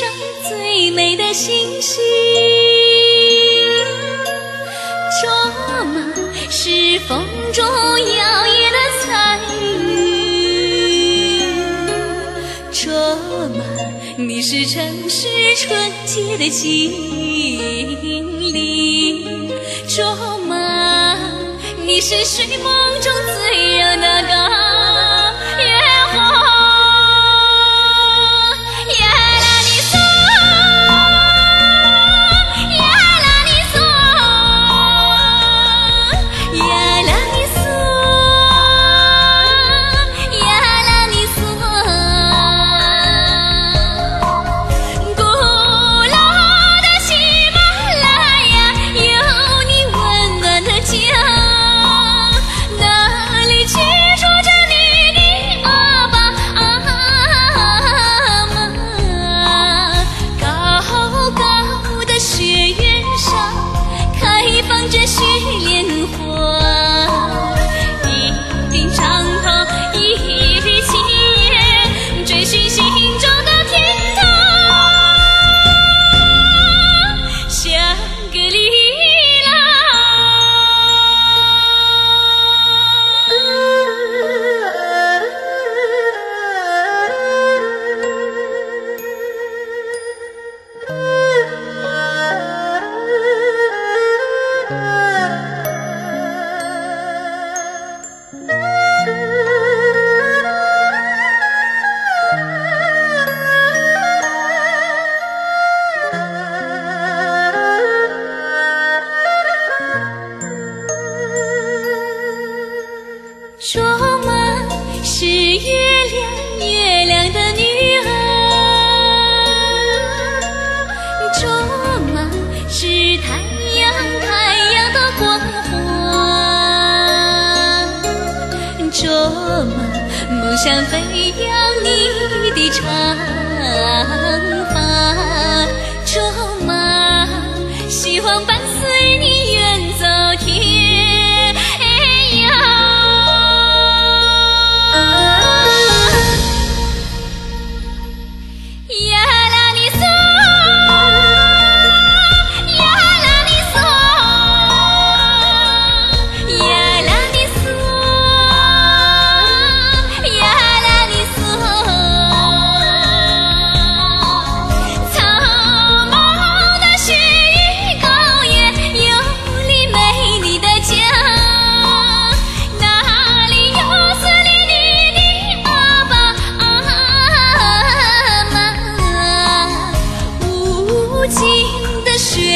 上最美的星星。卓玛是风中摇曳的彩云。卓玛你是城市纯洁的精灵。卓玛你是睡梦中最卓玛是月亮，月亮的女儿。卓玛是太阳，太阳的光环。卓玛，梦想飞扬你的长发。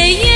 yeah.